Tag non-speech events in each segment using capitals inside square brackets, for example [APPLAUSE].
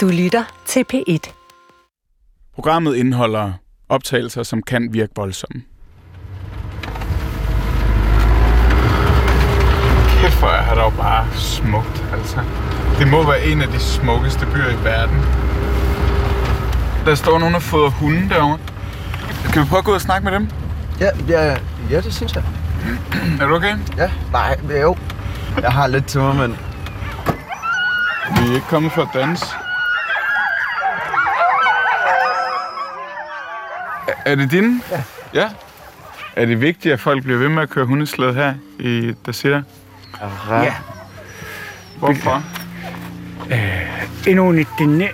Du lytter til P1. Programmet indeholder optagelser, som kan virke voldsomme. Kæft, hvor er der jo bare smukt, altså. Det må være en af de smukkeste byer i verden. Der står nogen og fodrer hunde derovre. Kan vi prøve at gå ud og snakke med dem? Ja, ja, ja, det synes jeg. Er du okay? Ja, nej, jo. Jeg har lidt til mig, men... Vi er ikke kommet for at danse. Er- Er det din? Ja. Ja? Er det vigtigt, at folk bliver ved med at køre hundeslæde her i Dasira? Ja. Hvorfor? Inuun ittinni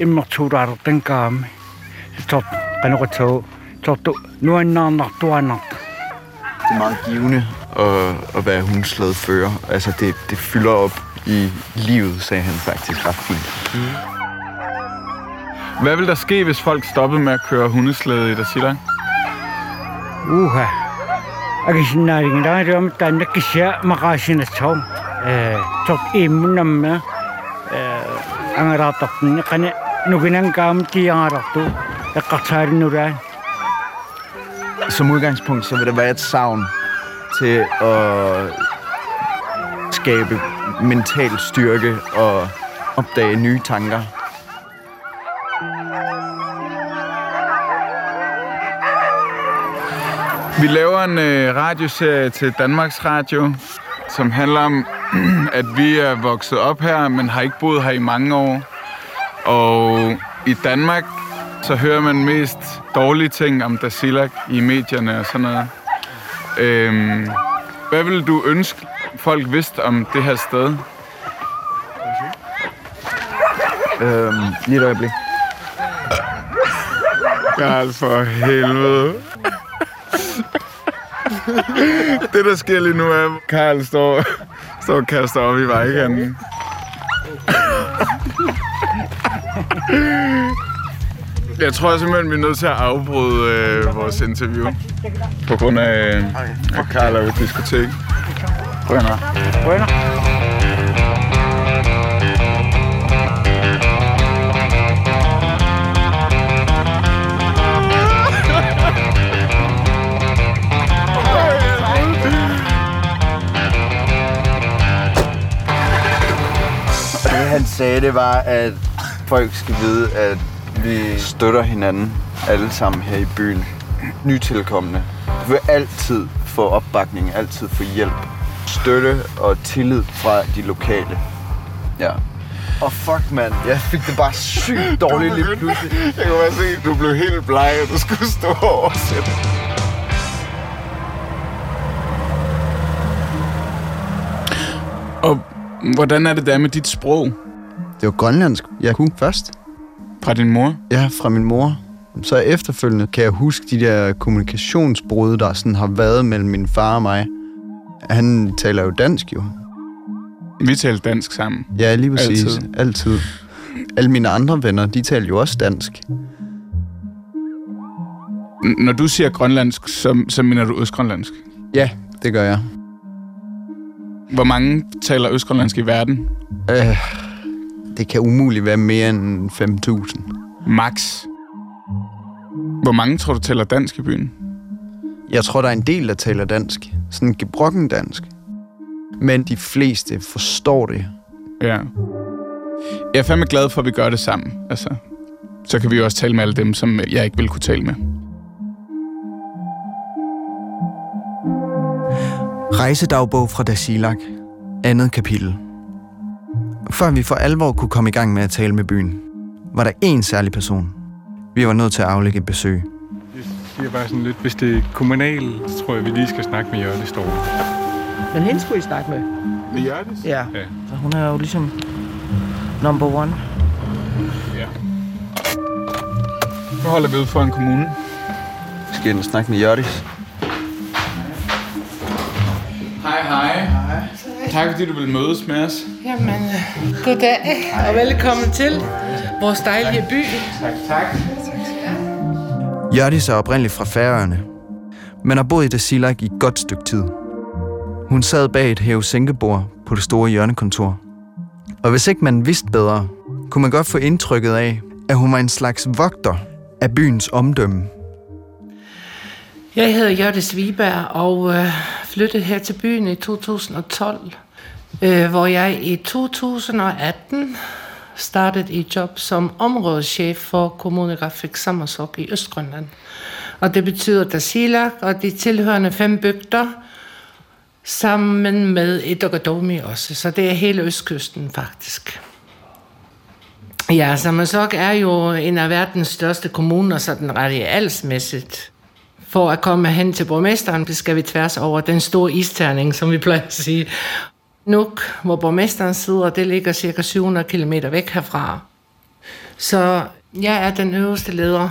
immertuuraaruten kaami. Tot qanuqatsagu tortu nuannaarnartuannart. Det er meget givende at, at være hundeslædefører. Altså, det, det fylder op i livet, sagde han faktisk ret fint. Hvad vil der ske, hvis folk stoppede med at køre hundeslæde i Dasira? Uha. Agisinnaarikin taariam tannakkia maqaasinatsau. Eh tot immunamma eh angaraattartinni qana nuginan kaam tiaarartu eqqartaarinuraan. Som udgangspunkt, så vil der være et savn til at skabe mental styrke og opdage nye tanker. Vi laver en øh, radioserie til Danmarks Radio, som handler om, [CLEARS THROAT] at vi er vokset op her, men har ikke boet her i mange år. Og i Danmark, så hører man mest dårlige ting om Dasilak i medierne og sådan noget. Øhm, hvad vil du ønske, folk vidste om det her sted? Øhm, lige et øjeblik. Karl, for helvede. [LAUGHS] det, der sker lige nu, er, at Karl står, står og kaster op i vejkanten. [LAUGHS] Jeg tror simpelthen, vi er nødt til at afbryde øh, vores interview. På grund af, at Karl er ved diskotek. Brenner. Bueno. Sagde, det var, at folk skal vide, at vi støtter hinanden alle sammen her i byen. Nytilkommende. Du vil altid få opbakning, altid få hjælp. Støtte og tillid fra de lokale. Ja. Og fuck, mand. Jeg fik det bare sygt dårligt lige pludselig. [LAUGHS] Jeg kunne bare se, at du blev helt bleg, og du skulle stå og oversætte. Og hvordan er det der med dit sprog Det var grønlandsk. Jeg kunne først. fra din mor? Ja, fra min mor. Så efterfølgende kan jeg huske de der kommunikationsbrud, der sådan har været mellem min far og mig. Han taler jo dansk jo. Vi talte dansk sammen. Ja, lige præcis. Altid. Altid. Alle mine andre venner, de taler jo også dansk. N- Når du siger grønlandsk, så, så mener du østgrønlandsk. Ja, det gør jeg. Hvor mange taler østgrønlandsk i verden? Øh, det kan umuligt være mere end 5.000. Max. Hvor mange tror du taler dansk i byen? Jeg tror, der er en del, der taler dansk. Sådan gebrokken dansk. Men de fleste forstår det. Ja. Jeg er fandme glad for, at vi gør det sammen. Altså, så kan vi jo også tale med alle dem, som jeg ikke ville kunne tale med. Rejsedagbog fra Dasilak. Andet kapitel. Før vi for alvor kunne komme i gang med at tale med byen, var der én særlig person. Vi var nødt til at aflægge et besøg. Jeg siger bare sådan lidt, hvis det er kommunal, så tror jeg, vi lige skal snakke med Jørgen Storm. Men hende skulle I snakke med. Med Hjørtis? Ja. Ja. Så hun er jo ligesom number one. Nu holder vi ud for en kommune. Skal jeg snakke med Jørgens? Hej, hej. Tak fordi du vil mødes med os. Jamen, goddag og velkommen til vores dejlige by. Tak, tak. Jørdis er oprindeligt fra Færøerne, men har boet i Dasilak i et godt stykke tid. Hun sad bag et hæve sænkebord på det store hjørnekontor. Og hvis ikke man vidste bedre, kunne man godt få indtrykket af, at hun var en slags vogter af byens omdømme. Jeg hedder Jørdes Viberg og øh, flyttede her til byen i 2012, øh, hvor jeg i 2018 startede i job som områdeschef for Kommunegrafik Sammersok i Østgrønland. Og det betyder Dasilak og de tilhørende fem bygder, sammen med Edogadomi også. Så det er hele Østkysten faktisk. Ja, Sammersok er jo en af verdens største kommuner, sådan radialsmæssigt. For at komme hen til borgmesteren, skal vi tværs over den store isterning, som vi plejer at sige. Nuk, hvor borgmesteren sidder, det ligger cirka 700 km væk herfra. Så jeg er den øverste leder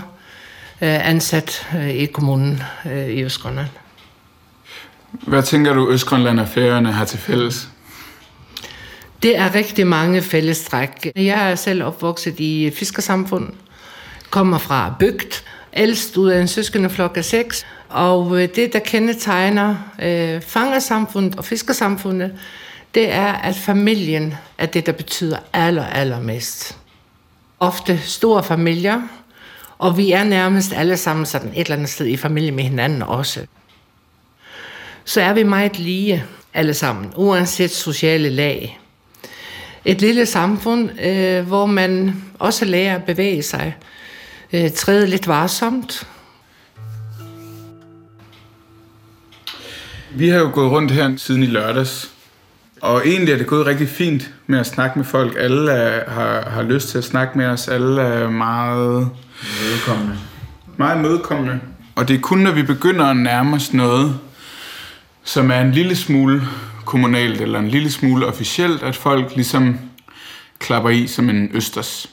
øh, ansat øh, i kommunen øh, i Østgrønland. Hvad tænker du, Østgrønland og Færøerne har til fælles? Det er rigtig mange fællestræk. Jeg er selv opvokset i fiskersamfund, kommer fra bygd, ældst ud af en søskendeflok af seks, og det, der kendetegner øh, fangersamfundet og fiskersamfundet, det er, at familien er det, der betyder aller, allermest. Ofte store familier, og vi er nærmest alle sammen sådan et eller andet sted i familie med hinanden også. Så er vi meget lige alle sammen, uanset sociale lag. Et lille samfund, øh, hvor man også lærer at bevæge sig, øh, træde lidt varsomt. Vi har jo gået rundt her siden i lørdags, og egentlig er det gået rigtig fint med at snakke med folk. Alle er, har, har lyst til at snakke med os. Alle er meget... Velkommen. Meget mødekommende. Og det er kun, når vi begynder at nærme os noget, som er en lille smule kommunalt eller en lille smule officielt, at folk ligesom klapper i som en østers.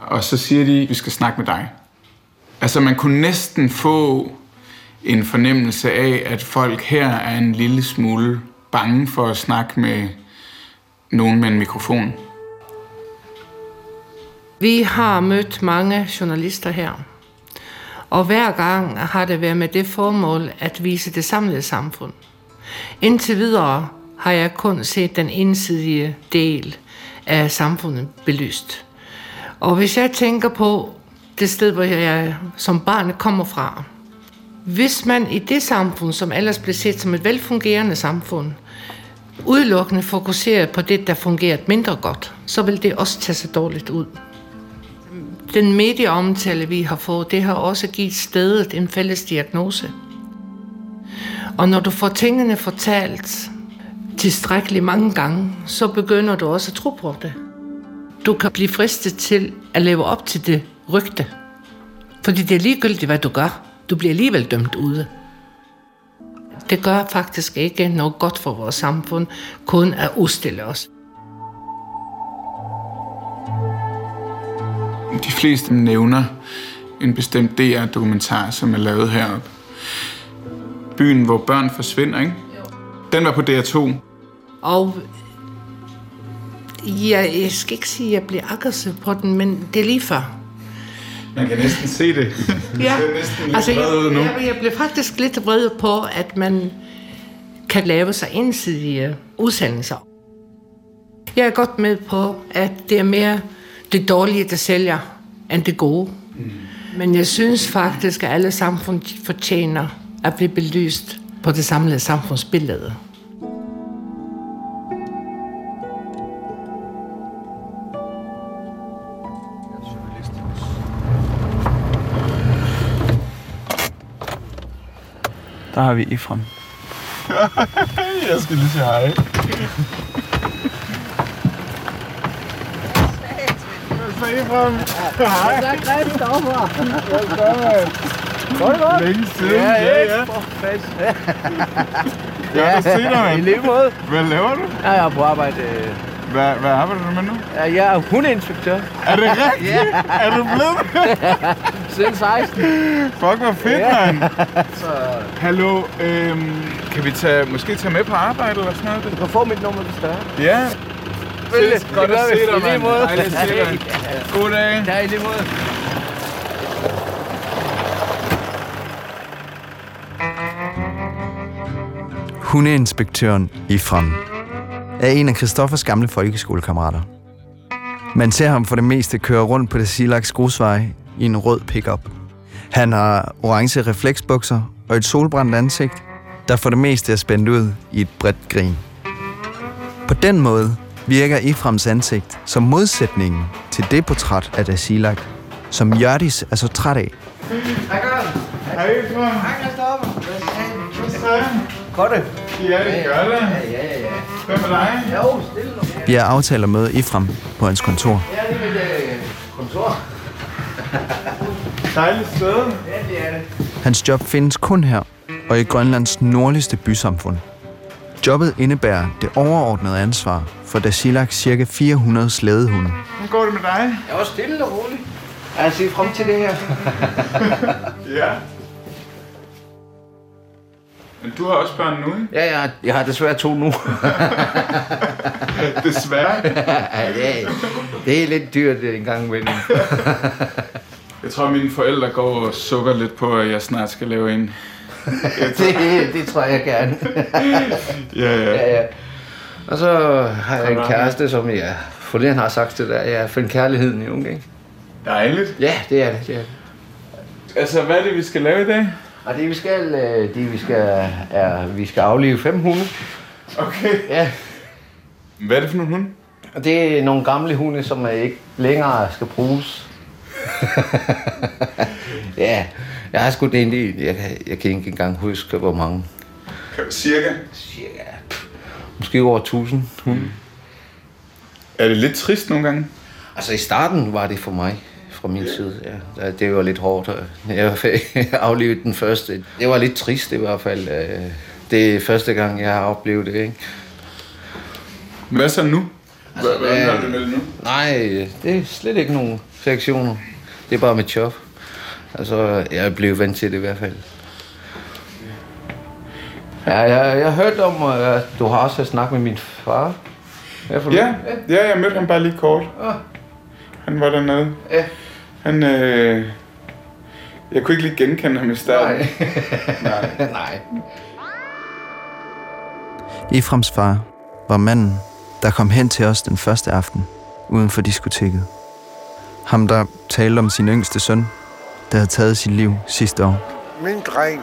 Og så siger de, vi skal snakke med dig. Altså man kunne næsten få en fornemmelse af, at folk her er en lille smule bange for at snakke med nogen med en mikrofon. Vi har mødt mange journalister her, og hver gang har det været med det formål at vise det samlede samfund. Indtil videre har jeg kun set den ensidige del af samfundet belyst. Og hvis jeg tænker på det sted, hvor jeg som barn kommer fra, hvis man i det samfund, som ellers blev set som et velfungerende samfund, udelukkende fokuserer på det, der fungerer mindre godt, så vil det også tage sig dårligt ud. Den medieomtale, vi har fået, det har også givet stedet en fælles diagnose. Og når du får tingene fortalt tilstrækkeligt mange gange, så begynder du også at tro på det. Du kan blive fristet til at leve op til det rygte. Fordi det er ligegyldigt, hvad du gør. Du bliver alligevel dømt ude. Det gør faktisk ikke noget godt for vores samfund, kun at udstille os. De fleste nævner en bestemt DR-dokumentar, som er lavet heroppe. Byen, hvor børn forsvinder, ikke? Den var på DR2. Og jeg, jeg skal ikke sige, at jeg bliver aggressiv på den, men det er lige før. Man kan næsten se det. [LAUGHS] Ja, ser næsten lidt altså jeg, nu. jeg, jeg bliver faktisk lidt vred på, at man kan lave sig ensidige udsendelser. Jeg er godt med på, at det er mere det dårlige, der sælger, end det gode. Mm. Men jeg synes faktisk, at alle samfund fortjener at blive belyst på det samlede samfundsbillede. Der har vi Ifram. [LAUGHS] Jeg skal lige sige hej. Længe siden. Ja, ja. ja. Ja, det ser dig, [LAUGHS] I mand. lige måde. Hvad laver du? Ja, jeg er på arbejde. øh, Hvad, hvad arbejder du med nu? ja, Jeg er hundeinspektør Er det rigtigt? Er du blevet? [LAUGHS] siden 16. Fuck, hvor fedt, mand. Hallo, øhm, kan vi tage, måske tage med på arbejde eller sådan noget? Du kan få mit nummer, hvis der er. Ja. Selvfølgelig. Godt Det at se dig, I mand. Dejligt at se dig. God dag. Ja, i lige måde. Hundeinspektøren Ifram er en af Christoffers gamle folkeskolekammerater. Man ser ham for det meste køre rundt på det Silaks grusvej i en rød pickup. Han har orange refleksbukser og et solbrændt ansigt, der for det meste er spændt ud i et bredt grin. På den måde virker Eframs ansigt som modsætningen til det portræt af Dasilak, som Jørdis er så træt af. Hej, Efraim. Hej, Christoffer. Godt det. Ja, det gør det. Ja, ja, ja. Hvad med dig? Jo, stille nu. Vi har aftalt at møde Efram på hans kontor. Ja, det er mit øh, kontor. Dejligt sted. Ja, det er det. Hans job findes kun her og i Grønlands nordligste bysamfund. Jobbet indebærer det overordnede ansvar for Dasilaks ca. 400 slædehunde. Hvordan går det med dig? Jeg var stille og rolig. Jeg ser frem til det her. [LAUGHS] Ja. Men du har også børn nu, ikke? Ja, jeg, jeg har desværre to nu. [LAUGHS] Desværre. [LAUGHS] ja, det, er, det er lidt dyrt en gang imellem. Jeg tror, mine forældre går og sukker lidt på, at jeg snart skal lave en. [LAUGHS] det, det tror jeg gerne. [LAUGHS] Ja, ja. ja, ja. Og så har jeg en kæreste, som jeg forleden har sagt til dig, jeg fandt kærligheden i unge, ikke? Dejligt. Ja, det er det. det, er det. Altså, hvad er det, vi skal lave i dag? Og det vi skal, øh, det vi skal, er, vi skal aflive fem hunde. Okay. Ja, Hvad er det for nogle hunde? det er nogle gamle hunde, som ikke længere skal bruges. [LAUGHS] ja, jeg har sgu det egentlig, jeg, kan- jeg kan ikke engang huske, hvor mange. Cirka. Cirka, pff, måske over 1000 hunde. Er det lidt trist nogle gange? Altså i starten var det for mig, fra min side. Ja. Det var lidt hårdt. Jeg [LAUGHS] fik aflevet den første. Det var lidt trist i hvert fald. Øh, Det er første gang, jeg har oplevet det, ikke? Hvad så nu? Altså, Hvordan øh, har du det nu? Nej, det er slet ikke nogen sektioner. Det er bare mit job. Altså, jeg blevet vant til det i hvert fald. Ja, jeg, jeg har hørt om, at du har også snakket med min far. Ja, Ja, ja, jeg mødte ham bare lige kort. Han var dernede. Ja. Han, øh... Jeg kunne ikke lige genkende ham i starten. Nej. Nej. [LAUGHS] Eframs far var manden, der kom hen til os den første aften uden for diskoteket. Ham, der talte om sin yngste søn, der havde taget sit liv sidste år. Min dreng,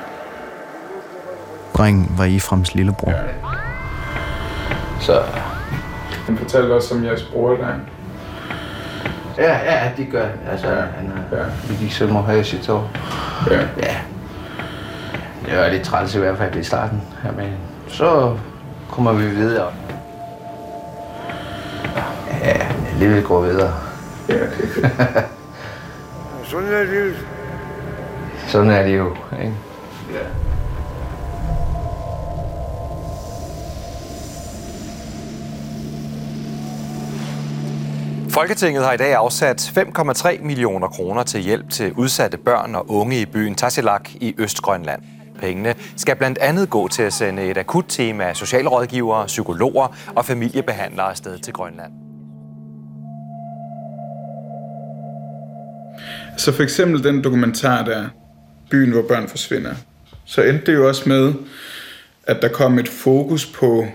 Drengen var Eframs lillebror. Så, Han fortalte også om jeres bror der. ja, ja, det gør han. Altså, ja. han er Ja. ja. ligesom at have sit år. Ja. Ja. Det var lidt træls i hvert fald i starten. Ja, men så kommer vi videre. Ja, livet går videre. Sådan er det. Sådan er det jo, ikke? Ja. Folketinget har i dag afsat 5,3 millioner kroner til hjælp til udsatte børn og unge i byen Tassilak i Østgrønland. Pengene skal blandt andet gå til at sende et akutteam af socialrådgivere, psykologer og familiebehandlere afsted til Grønland. Så for eksempel den dokumentar der, Byen, hvor børn forsvinder, så endte det jo også med, at der kom et fokus på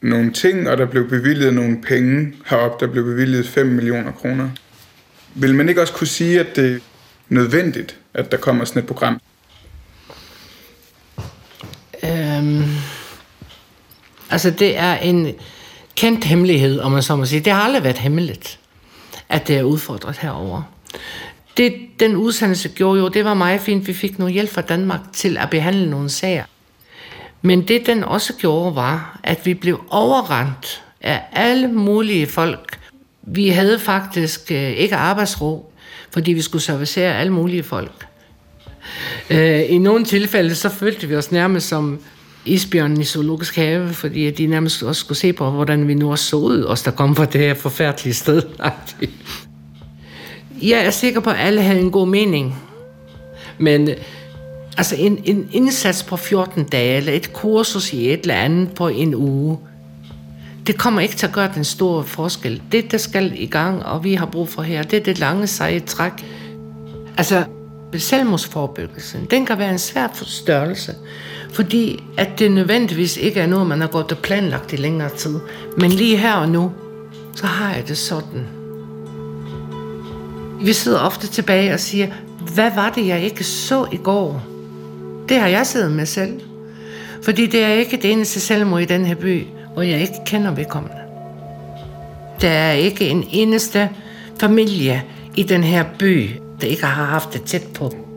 nogle ting, og der blev bevilget nogle penge herop, der blev bevilget 5 millioner kroner. Vil man ikke også kunne sige, at det er nødvendigt, at der kommer sådan et program? Øhm, altså, det er en kendt hemmelighed, om man så må sige. Det har aldrig været hemmeligt, at det er udfordret herover. Det, den udsendelse gjorde jo, det var meget fint. Vi fik noget hjælp fra Danmark til at behandle nogle sager. Men det, den også gjorde, var, at vi blev overrendt af alle mulige folk. Vi havde faktisk øh, ikke arbejdsro, fordi vi skulle servicere alle mulige folk. Øh, I nogle tilfælde, så følte vi os nærmest som isbjørnen i zoologisk have, fordi de nærmest også skulle se på, hvordan vi nu også så ud, os der kom fra det her forfærdelige sted. [LAUGHS] Jeg er sikker på, at alle havde en god mening. Men øh, altså en, en indsats på 14 dage, eller et kursus i et eller andet på en uge, det kommer ikke til at gøre den store forskel. Det, der skal i gang, og vi har brug for her, det er det lange, seje træk. Altså, selvmordsforebyggelsen, den kan være en svær størrelse, fordi at det nødvendigvis ikke er noget, man har gået og planlagt i længere tid. Men lige her og nu, så har jeg det sådan. Vi sidder ofte tilbage og siger, hvad var det, jeg ikke så i går? Det har jeg siddet med selv. Fordi det er ikke det eneste selvmord i den her by, hvor jeg ikke kender vedkommende. Der er ikke en eneste familie i den her by, der ikke har haft det tæt på.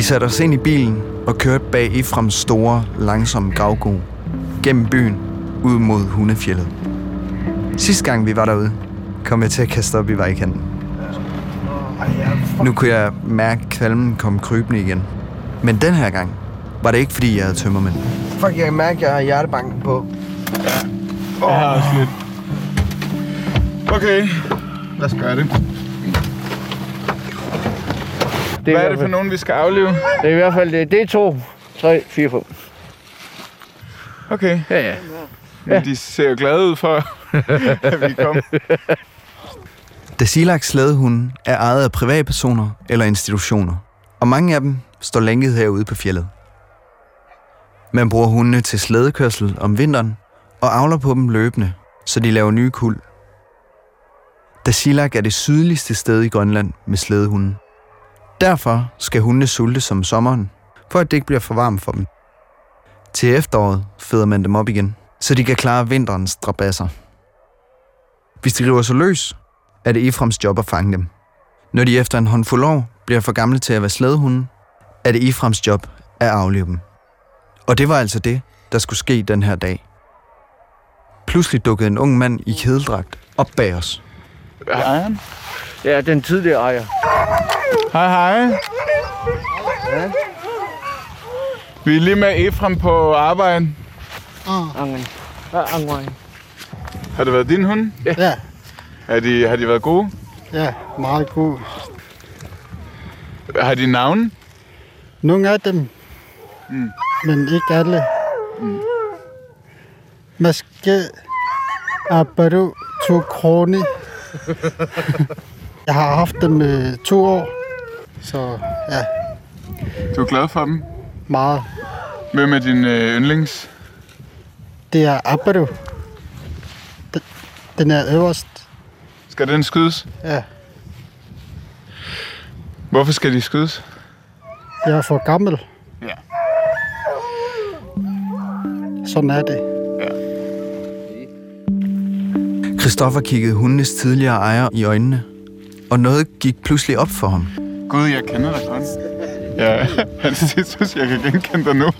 Vi satte os ind i bilen og kørte bag Eframs store, langsomme gravko gennem byen ud mod Hundefjellet. Sidste gang vi var derude, kom jeg til at kaste op i vejkanten. Nu kunne jeg mærke kvalmen komme krybende igen. Men den her gang var det ikke, fordi jeg havde tømmermænd. Fuck, jeg kan mærke, at jeg har hjertebanken på. Jeg har også lidt. Okay, lad os gøre det. Det Hvad er det for nogen, vi skal aflive? Det er i hvert fald det. Det er to, tre, fire, fem. Okay. Ja, ja. Men de ser jo glade ud for, [LAUGHS] at vi kom. Dasilaks slædehunde er ejet af privatpersoner eller institutioner, og mange af dem står længet herude på fjellet. Man bruger hundene til slædekørsel om vinteren og avler på dem løbende, så de laver nye kuld. Dasilak er det sydligste sted i Grønland med slædehunden. Derfor skal hundene sulte som sommeren, for at det ikke bliver for varmt for dem. Til efteråret føder man dem op igen, så de kan klare vinterens drabasser. Hvis de river sig løs, er det Iframs job at fange dem. Når de efter en håndfuld år bliver for gamle til at være slædehunde, er det Iframs job at aflive dem. Og det var altså det, der skulle ske den her dag. Pludselig dukkede en ung mand i kædeldragt op bag os. Ejeren? Ja, den tidligere ejer. Hej, hej. Vi er lige med Efram på arbejde. Ja, Angen. Har det været din hund? Ja, Har de, har de været gode? ja, meget god. Har de navn? Nogle af dem, Mm. men ikke alle. Måske Abaru to krone. [LAUGHS] Jeg har haft dem i to år, så ja, Du er glad for dem? meget. Hvem er din øh, yndlings? Det er Abaru. Den- Den er øverst. Skal den skydes? Ja, Hvorfor skal de skydes? jeg er for gammel. Ja. Sådan er det. Christoffer kiggede hundenes tidligere ejer i øjnene, og noget gik pludselig op for ham. Gud, jeg kender dig godt. Ja, [LAUGHS] han synes, jeg kan genkende dig nu.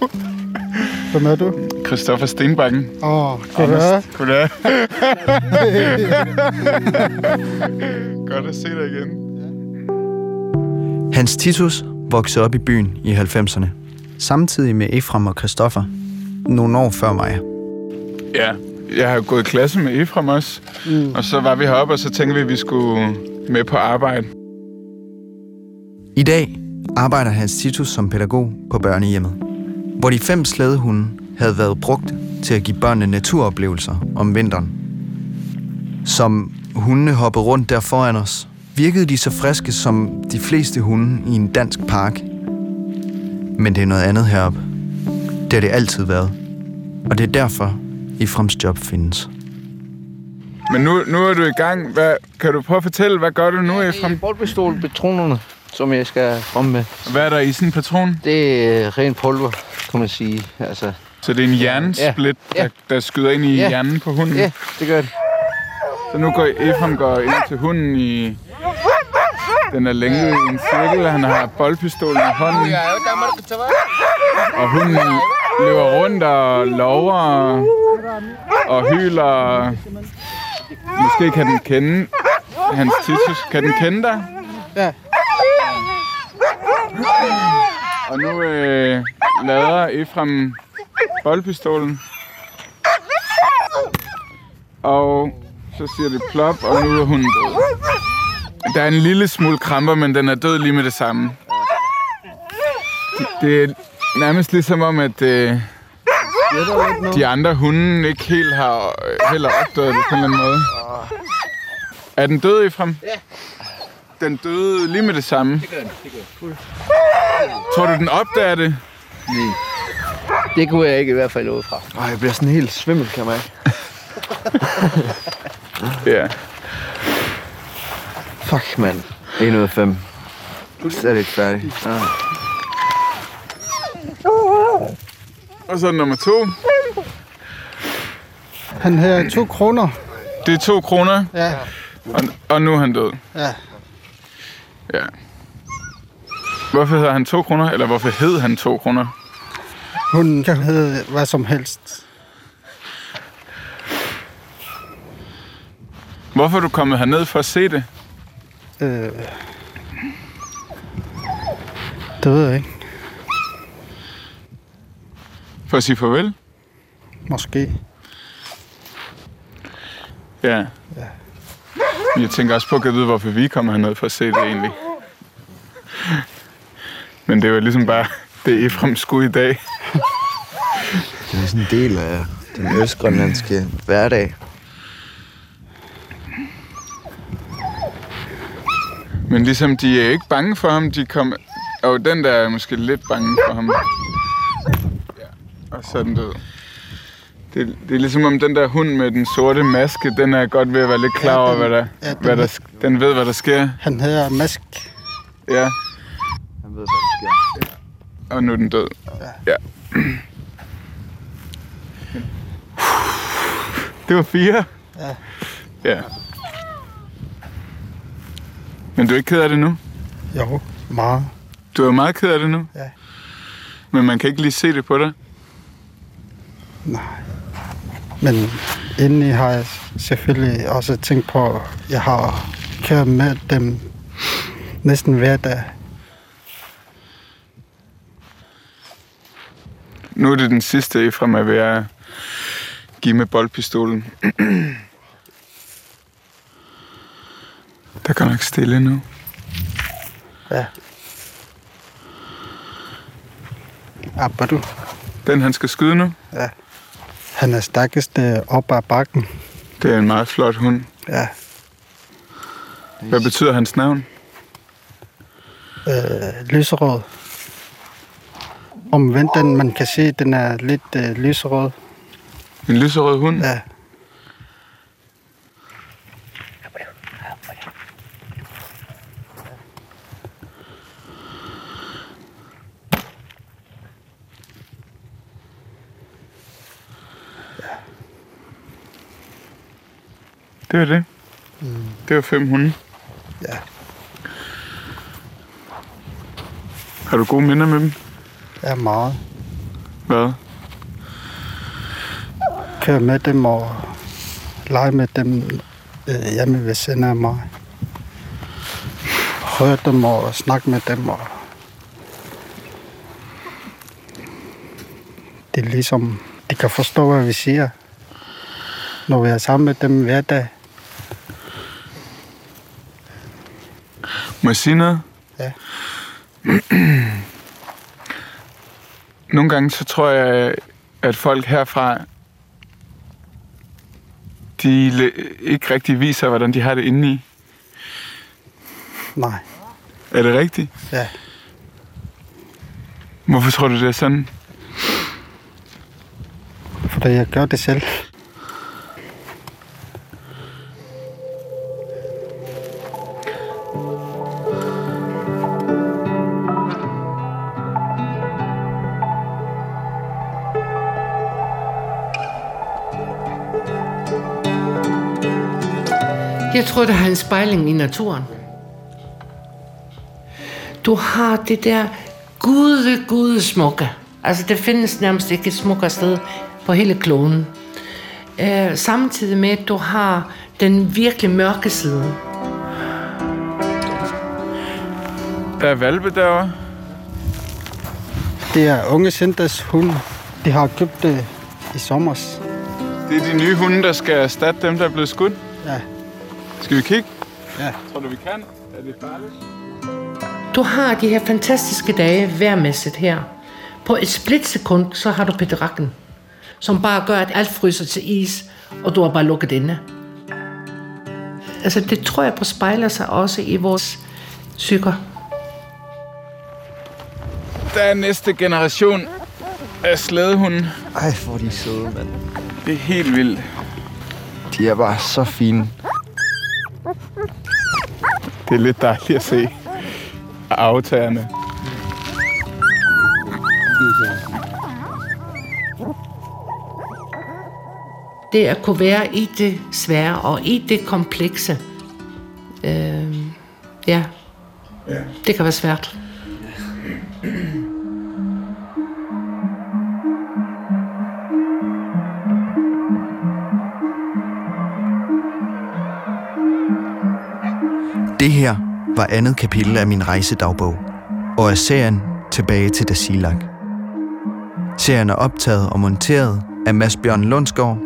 Hvem er du? Christoffer Stenbakken. Åh, oh, goddag. Goddag. [LAUGHS] Godt at se dig igen. Hans Titus voksede op i byen i 90'erne, samtidig med Efram og Christoffer, nogle år før mig. Ja, jeg har gået i klasse med Efram også. Mm. Og så var vi heroppe, og så tænkte vi, at vi skulle med på arbejde. I dag arbejder Hans Titus som pædagog på børnehjemmet, hvor de fem slædehunde havde været brugt til at give børnene naturoplevelser om vinteren. Som hundene hoppede rundt der foran os, virkede de så friske som de fleste hunde i en dansk park. Men det er noget andet heroppe. Det har det altid været. Og det er derfor, Eframs job findes. Men nu, nu er du i gang. Hvad, kan du prøve at fortælle, hvad gør du nu, Efram? Boldpistol, patronerne, som jeg skal fremme med. Hvad er der i sådan en patron? Det er ren pulver, kan man sige. Altså, Så det er en hjernesplit, Ja. der, der skyder ind i Ja. hjernen på hunden? ja, det gør det. Så nu går Efram går ind til hunden i... Den er længet i en cirkel, og han har boldpistolen i hånden. Og hunden løber rundt og lover og, og hyler. Måske kan den kende hans titus. Kan den kende dig? Ja. Og nu øh, lader Efrem boldpistolen. Og så siger det plop, og nu er hunden død. Der er en lille smule kramper, men den er død lige med det samme. Det er nærmest ligesom om, at øh, de andre hunde ikke helt har øh, heller opdaget det på en eller anden måde. Er den død, Efrem? Ja den døde lige med det samme. Det gør den, det gør den. Tror du, den opdager det? Nej. Det kunne jeg ikke i hvert fald ud fra. Ej, jeg bliver sådan helt svimmel, kan man ikke. [LAUGHS] Ja. Fuck, mand. 1 ud af 5. Slet ikke færdig. Ah. Og så nummer to. Han har to kroner. Det er to kroner, Ja, og, og nu er han død. ja. Ja. Hvorfor hedder han to kroner, eller hvorfor hed han to kroner? Hun kan hedde hvad som helst. Hvorfor er du kommet herned for at se det? Øh, det ved jeg ikke. For at sige farvel? Måske. Ja. Men Jeg tænker også på at vide, hvorfor vi kommer herned for at se det egentlig. Men det var ligesom bare det, Efrem skulle i dag. Det er sådan en del af den østgrønlandske hverdag. Men ligesom, de er ikke bange for ham, de kom... Og den der er måske lidt bange for ham. Ja. Og så den død. Det, det er ligesom om den der hund med den sorte maske, den er godt ved at være lidt klar over, hvad der, ja, den hvad der, den ved, hvad der sker. Han hedder Mask. Ja, Han ved, hvad der sker. og nu er den død. Ja. Det var fire. Ja. Ja. Men du er ikke ked af det nu? Jo, meget. Du er meget ked af det nu? Ja. Men man kan ikke lige se det på dig? Nej. Men indeni har jeg selvfølgelig også tænkt på, at jeg har kørt med dem næsten hver dag. Nu er det den sidste Efrem er ved at give med boldpistolen. Der går nok stille nu. Ja. Abba du. Den han skal skyde nu, Ja. Han er stærkeste op ad bakken. det er en meget flot hund. Ja. Hvad betyder hans navn? Øh, lyserød. Omvendt den, man kan se, den er lidt øh, lyserød. En lyserød hund? Ja. Det var det. Mm. Det var fem hunde. Ja. Har du gode minder med dem? Ja, meget. Hvad? Køre med dem og lege med dem øh, hjemme ved siden af mig. Høre dem og snakke med dem. Og det er ligesom, de kan forstå, hvad vi siger, når vi er sammen med dem hver dag. Må jeg sige noget? Ja. [CLEARS THROAT] Nogle gange så tror jeg, at folk herfra, de ikke rigtig viser, hvordan de har det indeni. Nej, Er det rigtigt? ja. Hvorfor tror du, det er sådan? Fordi jeg gør det selv. Tror, der har en spejling i naturen. Du har det der gude, gude smukke. Altså, det findes nærmest ikke et smukkere sted på hele kloden. Øh, samtidig med, at du har den virkelig mørke side. Der er valpe derovre. Det er unge centers hund. De har købt det i sommer. Det er de nye hunde, der skal erstatte dem, der er blevet skudt. Skal vi kigge? Ja. Tror du, vi kan? Er det farligt? Du har de her fantastiske dage værmæssigt her. På et splitsekund, så har du pederakken, som bare gør, at alt fryser til is, og du er bare lukket inde. Altså, det tror jeg på spejler sig også i vores psyker. Der er næste generation af slædehunde. Ej, hvor er de søde, mand. Det er helt vildt. De er bare så fine. Det er lidt dejligt at se aftagerne. Det at kunne være i det svære og i det komplekse. Øh, ja. ja, det kan være svært. Var andet kapitel af min rejsedagbog, og af serien Tilbage til Dasilak. Serien er optaget og monteret af Mads Bjørn Lundsgaard,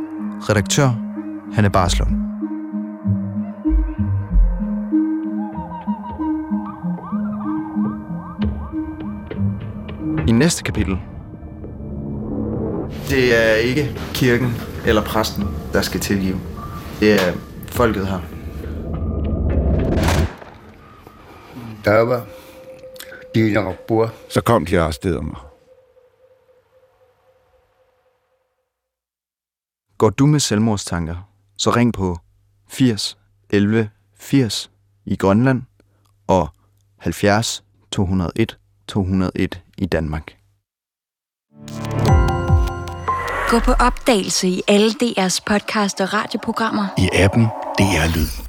redaktør Hanne Barslund. I næste kapitel. Det er ikke kirken eller præsten, der skal tilgive. Det er folket her. Der var de og bor. Så kom de og arresterede mig. Går du med selvmordstanker, så ring på 80 11 80 i Grønland og 70 201 201 i Danmark. Gå på opdagelse i alle DR's podcast og radioprogrammer. I appen DR Lyd.